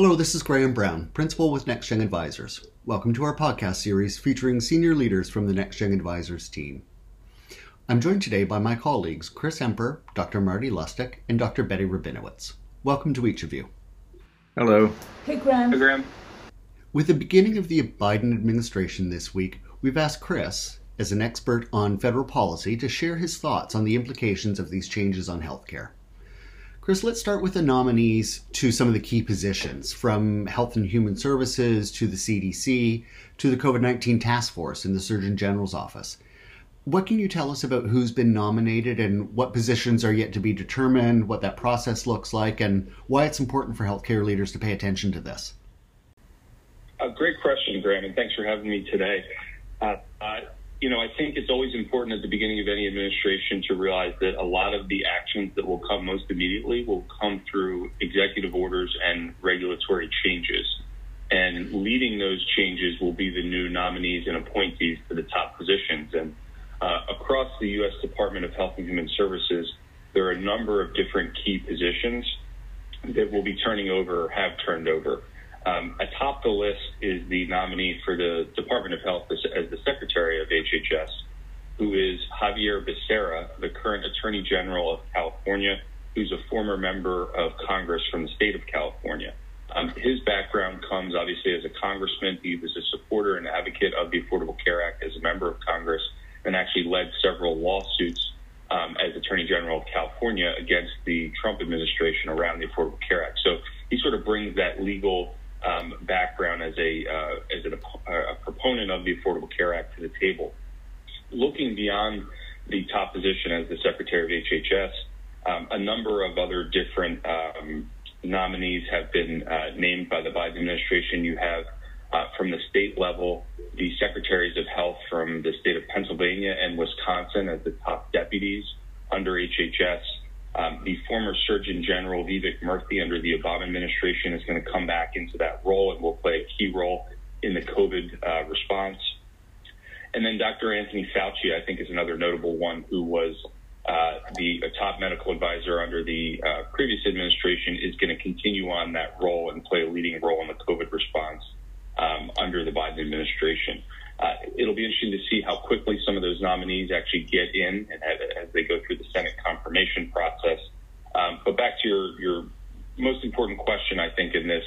Hello, this is Graham Brown, Principal with NextGen Advisors. Welcome to our podcast series featuring senior leaders from the NextGen Advisors team. I'm joined today by my colleagues Chris Emper, Dr. Marty Lustig, and Dr. Betty Rabinowitz. Welcome to each of you. Hello. Hey, Graham. Hey, Graham. With the beginning of the Biden administration this week, we've asked Chris, as an expert on federal policy, to share his thoughts on the implications of these changes on healthcare. Chris, let's start with the nominees to some of the key positions, from Health and Human Services to the CDC to the COVID 19 Task Force in the Surgeon General's office. What can you tell us about who's been nominated and what positions are yet to be determined, what that process looks like, and why it's important for healthcare leaders to pay attention to this? A great question, Graham, and thanks for having me today. Uh, uh, you know, I think it's always important at the beginning of any administration to realize that a lot of the actions that will come most immediately will come through executive orders and regulatory changes. And leading those changes will be the new nominees and appointees to the top positions. And uh, across the U.S. Department of Health and Human Services, there are a number of different key positions that will be turning over or have turned over. Um, atop the list is the nominee for the Department of Health as, as, the Secretary of HHS, who is Xavier Becerra, the current Attorney General of California, who's a former member of Congress from the state of California. Um, his background comes obviously as a congressman. He was a supporter and advocate of the Affordable Care Act as a member of Congress and actually led several lawsuits um, as Attorney General of California against the Trump administration around the Affordable Care Act. So he sort of brings that legal um, background as a uh, as a, a, proponent of the Affordable Care Act to the table. Looking beyond the top position as the Secretary of HHS, um, a number of other different um, nominees have been uh, named by the Biden administration. You have uh, from the state level, the secretaries of health from the state of Pennsylvania and Wisconsin as the top deputies under HHS. Um, the former Surgeon General Vivek Murthy under the Obama administration is going to come back into that role and will play a key role in the COVID uh, response. And then Dr. Anthony Fauci, I think, is another notable one who was uh, the top medical advisor under the uh, previous administration, is going to continue on that role and play a leading role in the COVID response um, under the Biden administration. Uh, it'll be interesting to see how quickly some of those nominees actually get in and have, as they go through the Senate confirmation process. Um, but back to your, your most important question, I think, in this,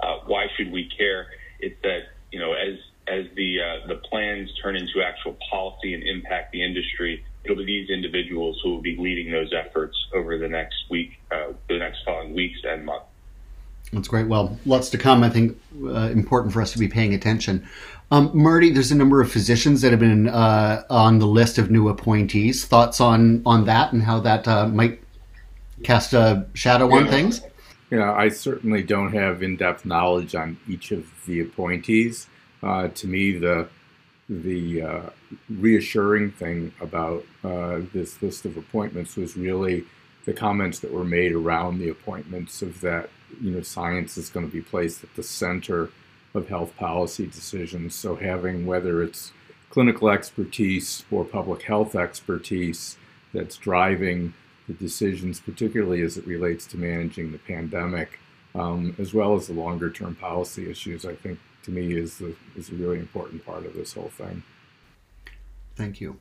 uh, why should we care? It's that, you know, as, as the, uh, the plans turn into actual policy and impact the industry, it'll be these individuals who will be leading those efforts over the next week, uh, the next following weeks and months. That's great. Well, lots to come. I think uh, important for us to be paying attention. Um, Marty, there's a number of physicians that have been uh, on the list of new appointees. Thoughts on on that and how that uh, might cast a shadow on things? Yeah, I certainly don't have in-depth knowledge on each of the appointees. Uh, to me, the the uh, reassuring thing about uh, this list of appointments was really the comments that were made around the appointments of that you know, science is going to be placed at the center of health policy decisions. So having whether it's clinical expertise or public health expertise that's driving the decisions, particularly as it relates to managing the pandemic, um, as well as the longer term policy issues, I think to me is the, is a really important part of this whole thing. Thank you.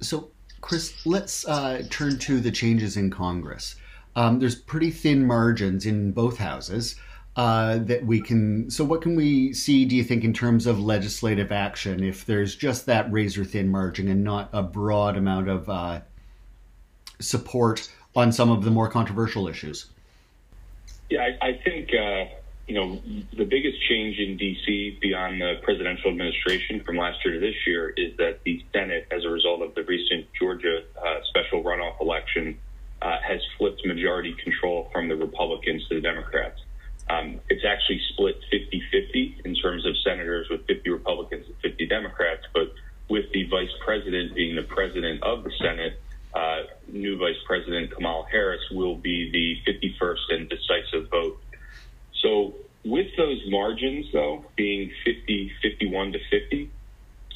So, Chris, let's uh, turn to the changes in Congress um, there's pretty thin margins in both houses uh, that we can. So, what can we see, do you think, in terms of legislative action if there's just that razor thin margin and not a broad amount of uh, support on some of the more controversial issues? Yeah, I, I think. Uh, you know, the biggest change in D.C. beyond the presidential administration from last year to this year is that the Senate, as a result of the recent Georgia uh, special runoff election, uh, has flipped majority control from the Republicans to the Democrats. Um, it's actually split 50 50 in terms of senators with 50 Republicans and 50 Democrats, but with the vice president being the president of the Senate, uh, new Vice President Kamala Harris will be the 51st and decisive vote. So, with those margins, though, being 50, 51 to 50,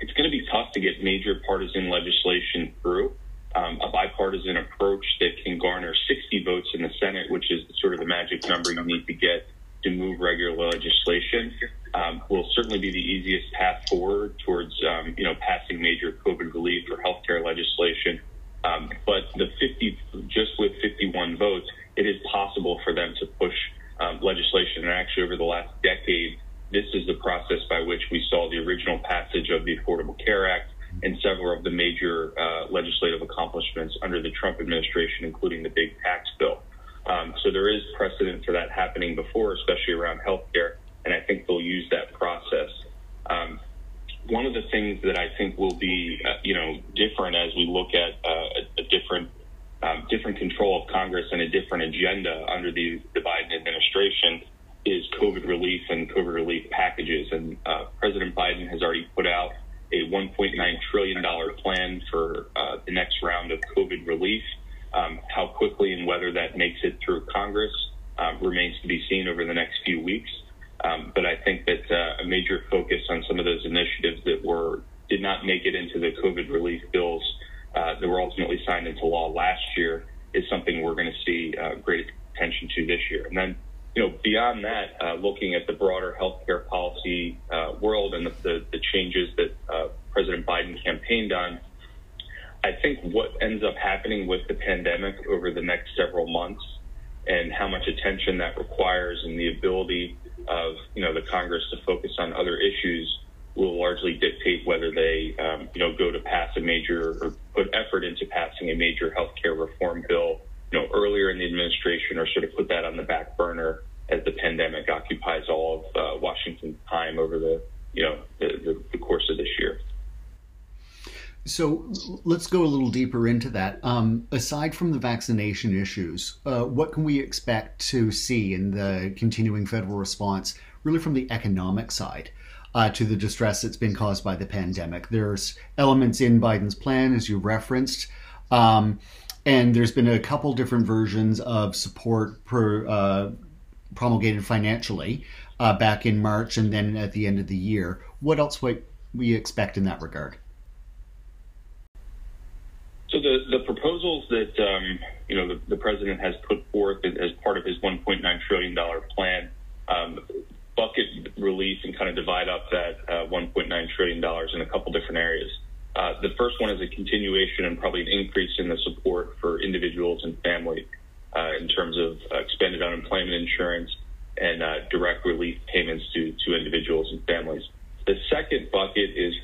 it's going to be tough to get major partisan legislation through um, a bipartisan approach that can garner 60 votes in the Senate, which is sort of the magic number you need to get to move regular legislation um, will certainly be the easiest path forward towards um, you know passing major COVID relief or healthcare legislation. Um, but the 50, just with 51 votes, it is possible for them to push um, legislation. And actually, over the last decade, this is the process by which we saw the original passage of the Affordable Care Act and several of the major uh, legislative accomplishments under the Trump administration, including the big tax bill. Um, so there is precedent for that happening before, especially around healthcare, and I think they'll use that process. Um, one of the things that I think will be, uh, you know, different as we look at uh, a, a, different um, different control of Congress and a different agenda under the, the Biden administration is COVID relief and COVID relief packages. And uh, President Biden has already put out a $1.9 trillion plan for uh, the next round of COVID relief. Um, how quickly and whether that makes it through Congress um, remains to be seen over the next few weeks. Um, but I think that uh, a major focus on some of those initiatives that were did not make it into the COVID relief bills uh, that were ultimately signed into law last year is something we're going to see uh, great attention to this year. And then, you know, beyond that, uh, looking at the broader healthcare policy uh, world and the, the, the changes that uh, President Biden campaigned on, I think what ends up happening with the pandemic over the next several months and how much attention that requires and the ability of you know the Congress to focus on other issues will largely dictate whether they um, you know go to pass a major or put effort into passing a major health care reform bill you know earlier in the administration or sort of put that on the back burner as the pandemic occupies all of uh, Washington's time over the you know the, the, the course of this year. So let's go a little deeper into that. Um, aside from the vaccination issues, uh, what can we expect to see in the continuing federal response, really from the economic side, uh, to the distress that's been caused by the pandemic? There's elements in Biden's plan, as you referenced, um, and there's been a couple different versions of support per, uh, promulgated financially uh, back in March and then at the end of the year. What else might we expect in that regard? So the, the proposals that um, you know the, the, president has put forth as part of his 1.9 trillion dollar plan um, bucket release and kind of divide up that uh, 1.9 trillion dollars in a couple different areas. Uh, the first one is a continuation and probably an increase in the support for individuals and family uh, in terms of expanded unemployment insurance and uh, direct relief payments to to individuals and families. The second bucket is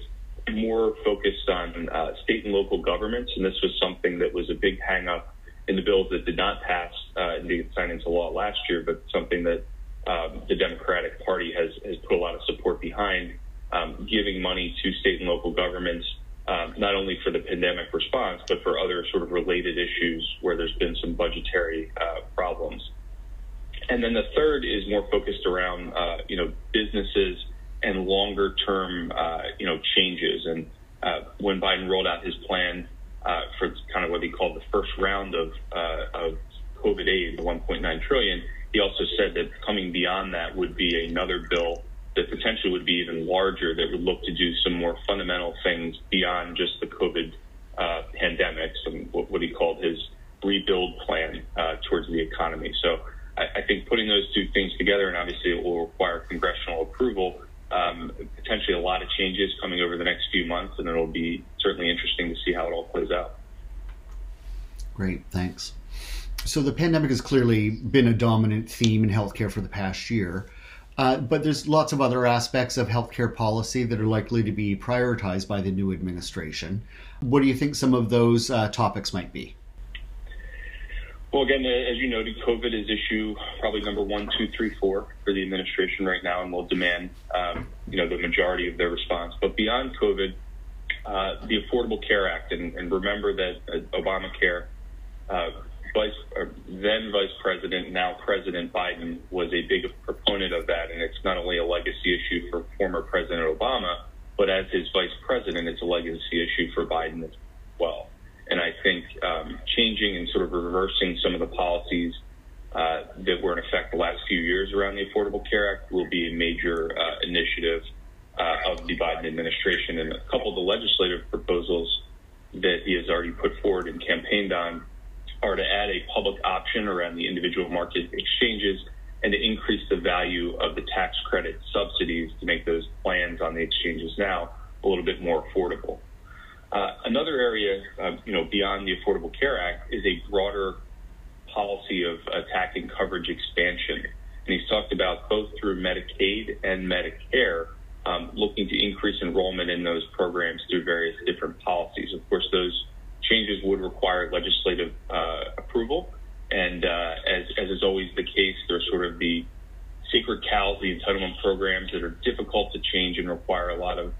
more focused on uh, state and local governments, and this was something that was a big hangup in the bills that did not pass uh, and get signed into law last year, but something that um, the Democratic Party has, has put a lot of support behind, um, giving money to state and local governments, um, not only for the pandemic response, but for other sort of related issues where there's been some budgetary uh, problems. And then the third is more focused around, uh, you know, businesses and longer term, uh, you know, changes. And uh, when Biden rolled out his plan uh, for kind of what he called the first round of uh, of COVID aid, the 1.9 trillion, he also said that coming beyond that would be another bill that potentially would be even larger that would look to do some more fundamental things beyond just the COVID uh, pandemic, some what, what he called his rebuild plan uh, towards the economy. So I, I think putting those two things together, and obviously it will require congressional approval, um, potentially a lot of changes coming over the next few months, and it'll be certainly interesting to see how it all plays out. Great, thanks. So the pandemic has clearly been a dominant theme in healthcare for the past year. Uh, but there's lots of other aspects of healthcare policy that are likely to be prioritized by the new administration. What do you think some of those uh, topics might be? Well, again, as you noted, COVID is issue probably number one, two, three, four for the administration right now, and will demand um, you know the majority of their response. But beyond COVID, uh, the Affordable Care Act, and, and remember that uh, Obamacare, uh, Vice, uh, then Vice President, now President Biden was a big proponent of that, and it's not only a legacy issue for former President Obama, but as his Vice President, it's a legacy issue for Biden. And I think um, changing and sort of reversing some of the policies uh, that were in effect the last few years around the Affordable Care Act will be a major uh, initiative uh, of the Biden administration. And a couple of the legislative proposals that he has already put forward and campaigned on are to add a public option around the individual market exchanges and to increase the value of the tax credit subsidies to make those plans on the exchanges now a little bit more affordable. Uh, another area, uh, you know, beyond the Affordable Care Act is a broader policy of attacking coverage expansion. And he's talked about both through Medicaid and Medicare, um, looking to increase enrollment in those programs through various different policies. Of course, those changes would require legislative uh, approval. And uh, as, as is always the case, there's sort of the secret cows, the entitlement programs that are difficult to change and require a lot of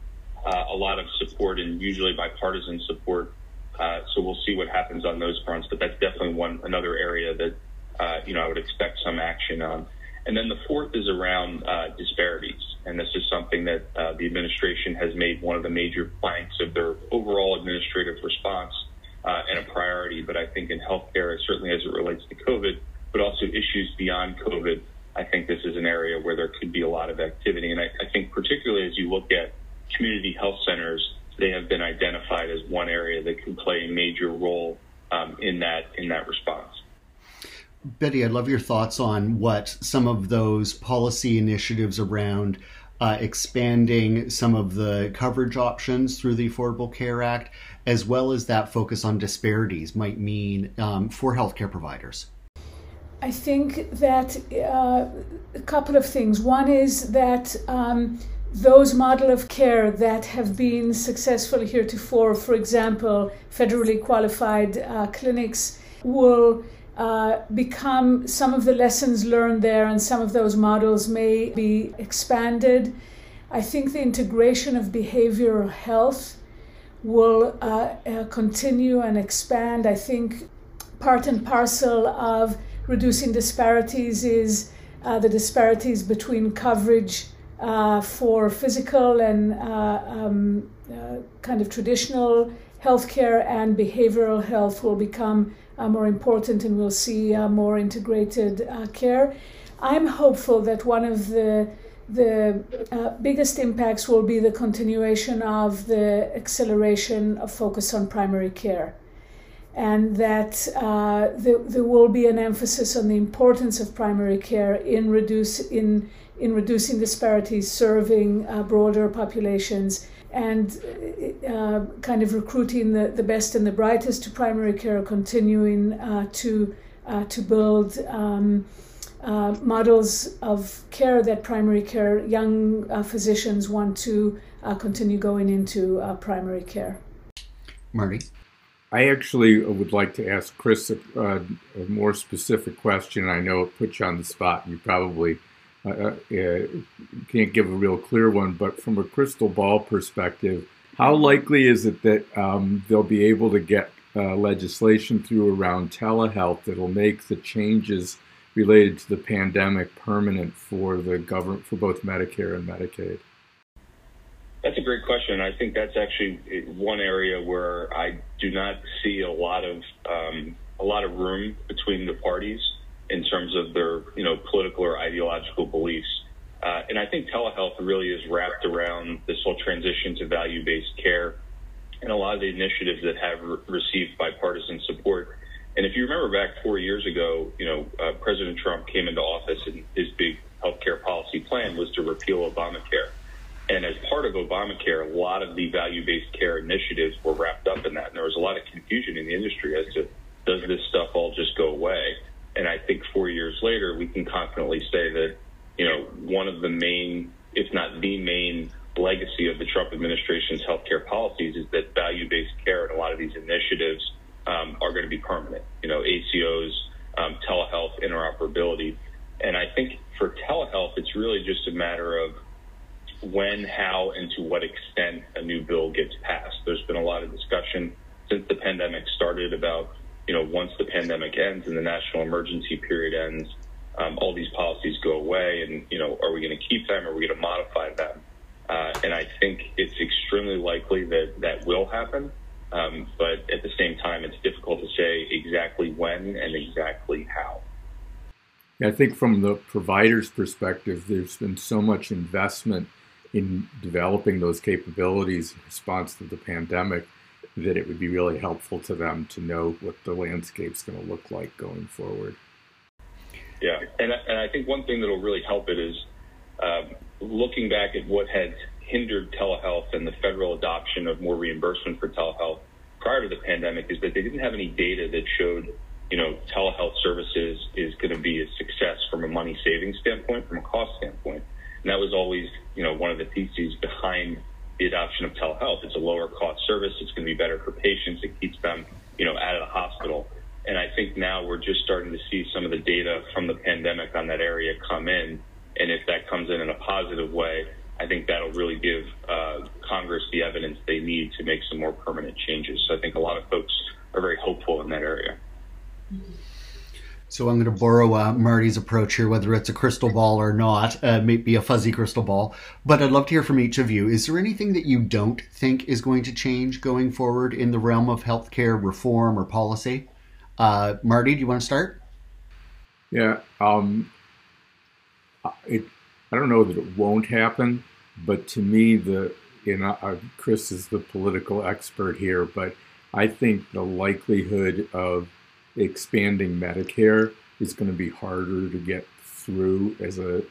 uh, a lot of support and usually bipartisan support. Uh, so we'll see what happens on those fronts, but that's definitely one another area that uh, you know I would expect some action on. And then the fourth is around uh, disparities, and this is something that uh, the administration has made one of the major planks of their overall administrative response uh, and a priority. But I think in healthcare, certainly as it relates to COVID, but also issues beyond COVID, I think this is an area where there could be a lot of activity. And I, I think particularly as you look at community health centers, they have been identified as one area that can play a major role um, in that in that response. Betty, I'd love your thoughts on what some of those policy initiatives around uh, expanding some of the coverage options through the Affordable Care Act, as well as that focus on disparities, might mean um, for healthcare providers. I think that uh, a couple of things. One is that um, those model of care that have been successful heretofore, for example, federally qualified uh, clinics, will uh, become some of the lessons learned there, and some of those models may be expanded. I think the integration of behavioral health will uh, uh continue and expand. I think part and parcel of reducing disparities is uh, the disparities between coverage uh, for physical and uh, um, uh, kind of traditional healthcare and behavioral health will become uh, more important and we'll see more integrated care. I'm hopeful that one of the the uh, biggest impacts will be the continuation of the acceleration of focus on primary care. And that uh, the, there will be an emphasis on the importance of primary care in, reduce, in in reducing disparities, serving uh, broader populations, and uh, kind of recruiting the, the best and the brightest to primary care, continuing uh, to uh, to build. Um, uh, models of care that primary care young uh, physicians want to continue going into primary care. Marty? I actually would like to ask Chris a, a more specific question. I know it puts you on the spot. You probably uh, uh, can't give a real clear one, but from a crystal ball perspective, how likely is it that um, they'll be able to get uh, legislation through around telehealth that'll make the changes related to the pandemic permanent for the government for both Medicare and Medicaid? That's a great question. I think that's actually one area where I do not see a lot of um, a lot of room between the parties in terms of their, you know, political or ideological beliefs. Uh, and I think telehealth really is wrapped around this whole transition to value-based care and a lot of the initiatives that have re- received bipartisan support. And if you remember back four years ago, you know, uh, President Trump came into office and his big healthcare policy plan was to repeal Obamacare. And as part of Obamacare, a lot of the value-based care initiatives were wrapped up in that. And there was a lot of confusion in the industry as to does this stuff all just go away? And I think four years later, we can confidently say that, you know, one of the main, if not the main legacy of the Trump administration's healthcare policies is that value-based care and a lot of these initiatives um, are going to be permanent. You know, ACOs, um, telehealth, interoperability. And I think for telehealth, it's really just a matter of when, how, and to what extent a new bill gets passed. There's been a lot of discussion since the pandemic started about you know, once the pandemic ends and the national emergency period ends, um, all these policies go away, and you know, are we going to keep them? Or are we going to modify them? Uh, and I think it's extremely likely that that will happen. Um, but at the same time, it's difficult to say exactly when and exactly how. I think from the provider's perspective, there's been so much investment in developing those capabilities in response to the pandemic that it would be really helpful to them to know what the landscape's going to look like going forward. Yeah, and and I think one thing that will really help it is um, looking back at what had hindered telehealth and the federal adoption of more reimbursement for telehealth prior to the pandemic is that they didn't have any data that showed, you know, telehealth services is going to be a success from a money saving standpoint, from a cost standpoint. And that was always, you know, one of the theses behind the adoption of telehealth. It's a lower cost service. It's going to be better for patients. It keeps them, you know, out of the hospital. And I think now we're just starting to see some of the data from the pandemic on that area come in. And if that comes in in a positive way, I think that'll really give uh, Congress the evidence they need to make some more permanent changes. So I think a lot of folks are very hopeful in that area. So I'm going to borrow uh, Marty's approach here, whether it's a crystal ball or not, uh, maybe a fuzzy crystal ball. But I'd love to hear from each of you. Is there anything that you don't think is going to change going forward in the realm of healthcare reform or policy? Uh, Marty, do you want to start? Yeah, um, it, I don't know that it won't happen, but to me, the you know, uh, Chris is the political expert here, but I think the likelihood of expanding Medicare is going to be harder to get through as a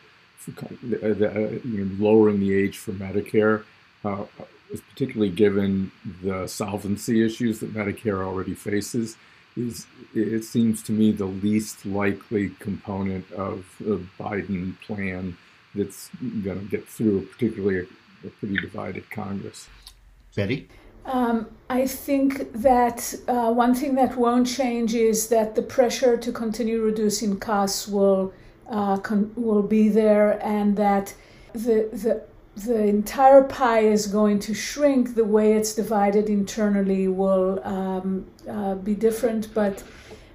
lowering the age for Medicare, uh, particularly given the solvency issues that Medicare already faces, is it seems to me the least likely component of the Biden plan that's going to get through, particularly a, a pretty divided Congress. Betty? Um, I think that uh, one thing that won't change is that the pressure to continue reducing costs will uh, con- will be there, and that the the the entire pie is going to shrink. The way it's divided internally will um, uh, be different, but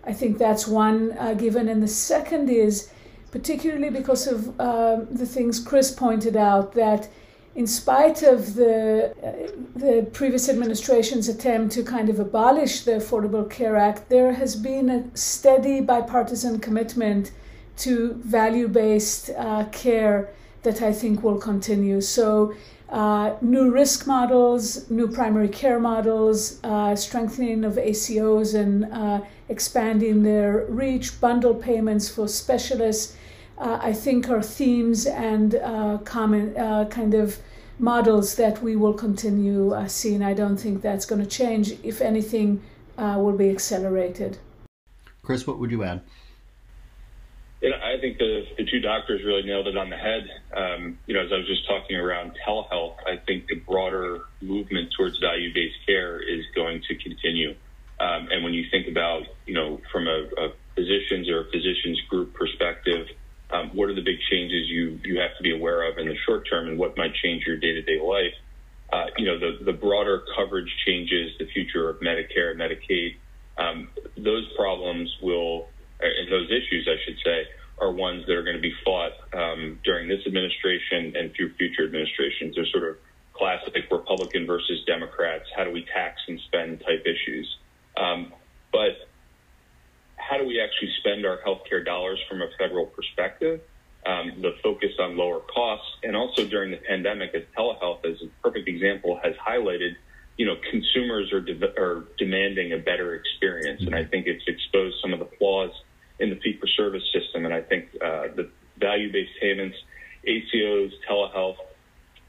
I think that's one uh, given. And the second is particularly because of uh, the things Chris pointed out that in spite of the uh, the previous administration's attempt to kind of abolish the Affordable Care Act, there has been a steady bipartisan commitment to value-based uh, care that I think will continue. So. Uh, new risk models, new primary care models, uh, strengthening of ACOs and uh, expanding their reach, bundle payments for specialists uh, I think are themes and uh, common uh, kind of models that we will continue uh, seeing. I don't think that's going to change. If anything, uh, will be accelerated. Chris, what would you add? I think the, the two doctors really nailed it on the head. Um, you know, as I was just talking around telehealth, I think the broader movement towards value-based care is going to continue. Um, and when you think about, you know, from a, a physician's or a physician's group perspective, um, what are the big changes you you have to be aware of in the short term, and what might change your day to day life? Uh, you know, the the broader coverage changes, the future of Medicare and Medicaid. Um, those problems will, uh, and those issues, I should say, are ones that are going to be fought um, during this administration and through future administrations. They're sort of classic Republican versus Democrats. How do we tax and spend type issues? Um, but how do we actually spend our healthcare dollars from a federal perspective? Um, the focus on lower costs, and also during the pandemic, as telehealth, as a perfect example, has highlighted, you know, consumers are, de- are demanding a better experience, and I think it's exposed some of the flaws in the fee-for-service system. And I think uh, the value-based payments, ACOs, telehealth,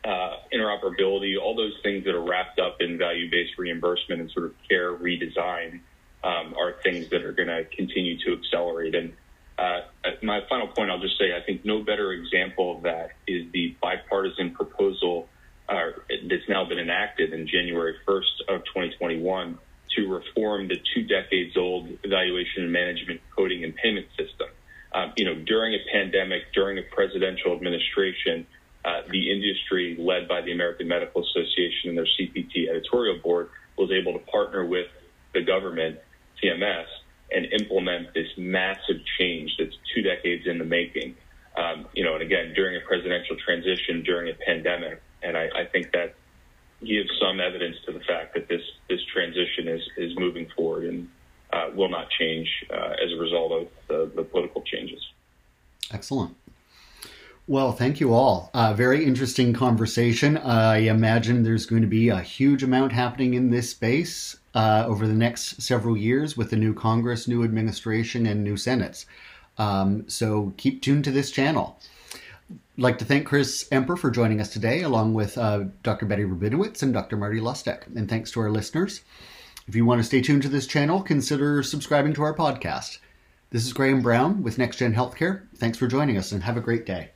uh, interoperability, all those things that are wrapped up in value-based reimbursement and sort of care redesign um, are things that are going to continue to accelerate. And uh, my final point, I'll just say, I think no better example of that is the bipartisan proposal uh, that's now been enacted in January 1st of 2021 to reform the two decades old evaluation and management coding and payment system. Um, you know, during a pandemic, during a presidential administration, uh, the industry led by the American Medical Association and their CPT editorial board was able to partner with the government CMS and implement this massive change that's two decades in the making. Um, you know, and again, during a presidential transition, during a pandemic, and I, I think that gives some evidence to the fact that this this transition is is moving forward and uh, will not change uh, as a result of the, the political changes. Excellent. Well, thank you all. Uh, very interesting conversation. I imagine there's going to be a huge amount happening in this space uh, over the next several years with the new Congress, new administration, and new Senates. Um, so keep tuned to this channel. I'd like to thank Chris Emper for joining us today, along with uh, Dr. Betty Rabinowitz and Dr. Marty Lustig. And thanks to our listeners. If you want to stay tuned to this channel, consider subscribing to our podcast. This is Graham Brown with NextGen Healthcare. Thanks for joining us and have a great day.